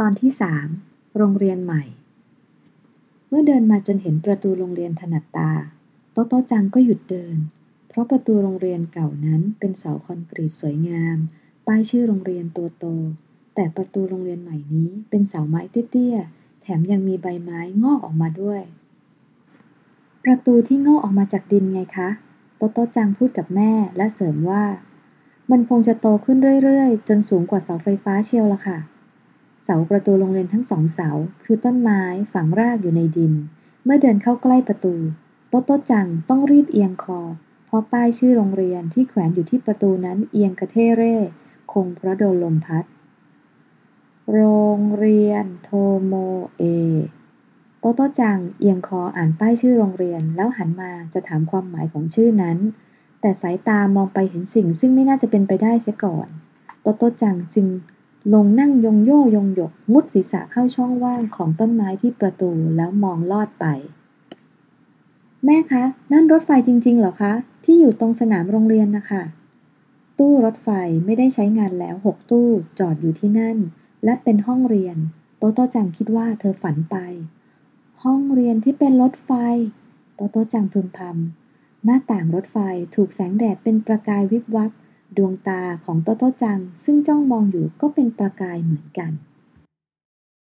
ตอนที่สามโรงเรียนใหม่ เมื่อเดินมาจนเห็นประตูโรงเรียนถนัดตา โตโตจังก็หยุดเดิน เพราะประตูโรงเรียนเก่านั้นเป็นเสาคอนกรีตสวยงาม ป้ายชื่อโรงเรียนตัวโต แต่ประตูโรงเรียนใหม่นี้เป็นเสาไม้เตี้ยๆ แถมยังมีใบไม้งอกออกมาด้วย ประตูที่งอกออกมาจากดินไงคะ โตโตจังพูดกับแม่และเสริมว่า มันคงจะโตขึ้นเรื่อยๆ จนสูงกว่าเสาไฟฟ้าเชียวละค่ะ เสาประตูโรงเรียนทั้งสองเสา คือต้นไม้ฝังรากอยู่ในดิน เมื่อเดินเข้าใกล้ประตู โต๊ะโต๊ะจังต้องรีบเอียงคอ เพราะป้ายชื่อโรงเรียนที่แขวนอยู่ที่ประตูนั้นเอียงกระเทเร่ คงเพราะโดนลมพัด โรงเรียนโทโมเอ โต๊ะโต๊ะจังเอียงคออ่านป้ายชื่อโรงเรียนแล้วหันมาจะถามความหมายของชื่อนั้น แต่สายตามองไปเห็นสิ่งซึ่งไม่น่าจะเป็นไปได้เสียก่อน โต๊ะโต๊ะจังจึง ลงนั่งยงโย่ยงหยกมุดศีรษะเข้าช่องว่างของต้นไม้ที่ประตูแล้วมองลอดไป แม่คะ นั่นรถไฟจริง ๆ เหรอคะ ที่อยู่ตรงสนามโรงเรียนนะคะ ตู้รถไฟไม่ได้ใช้งานแล้วหกตู้จอดอยู่ที่นั่น และเป็นห้องเรียน โตโตจังคิดว่าเธอฝันไป ห้องเรียนที่เป็นรถไฟ โตโตจังพึมพำหน้าต่างรถไฟถูกแสงแดดเป็นประกายวิบวับ ดวงตาของโตโตจังซึ่งจ้องมองอยู่ก็เป็นประกายเหมือนกัน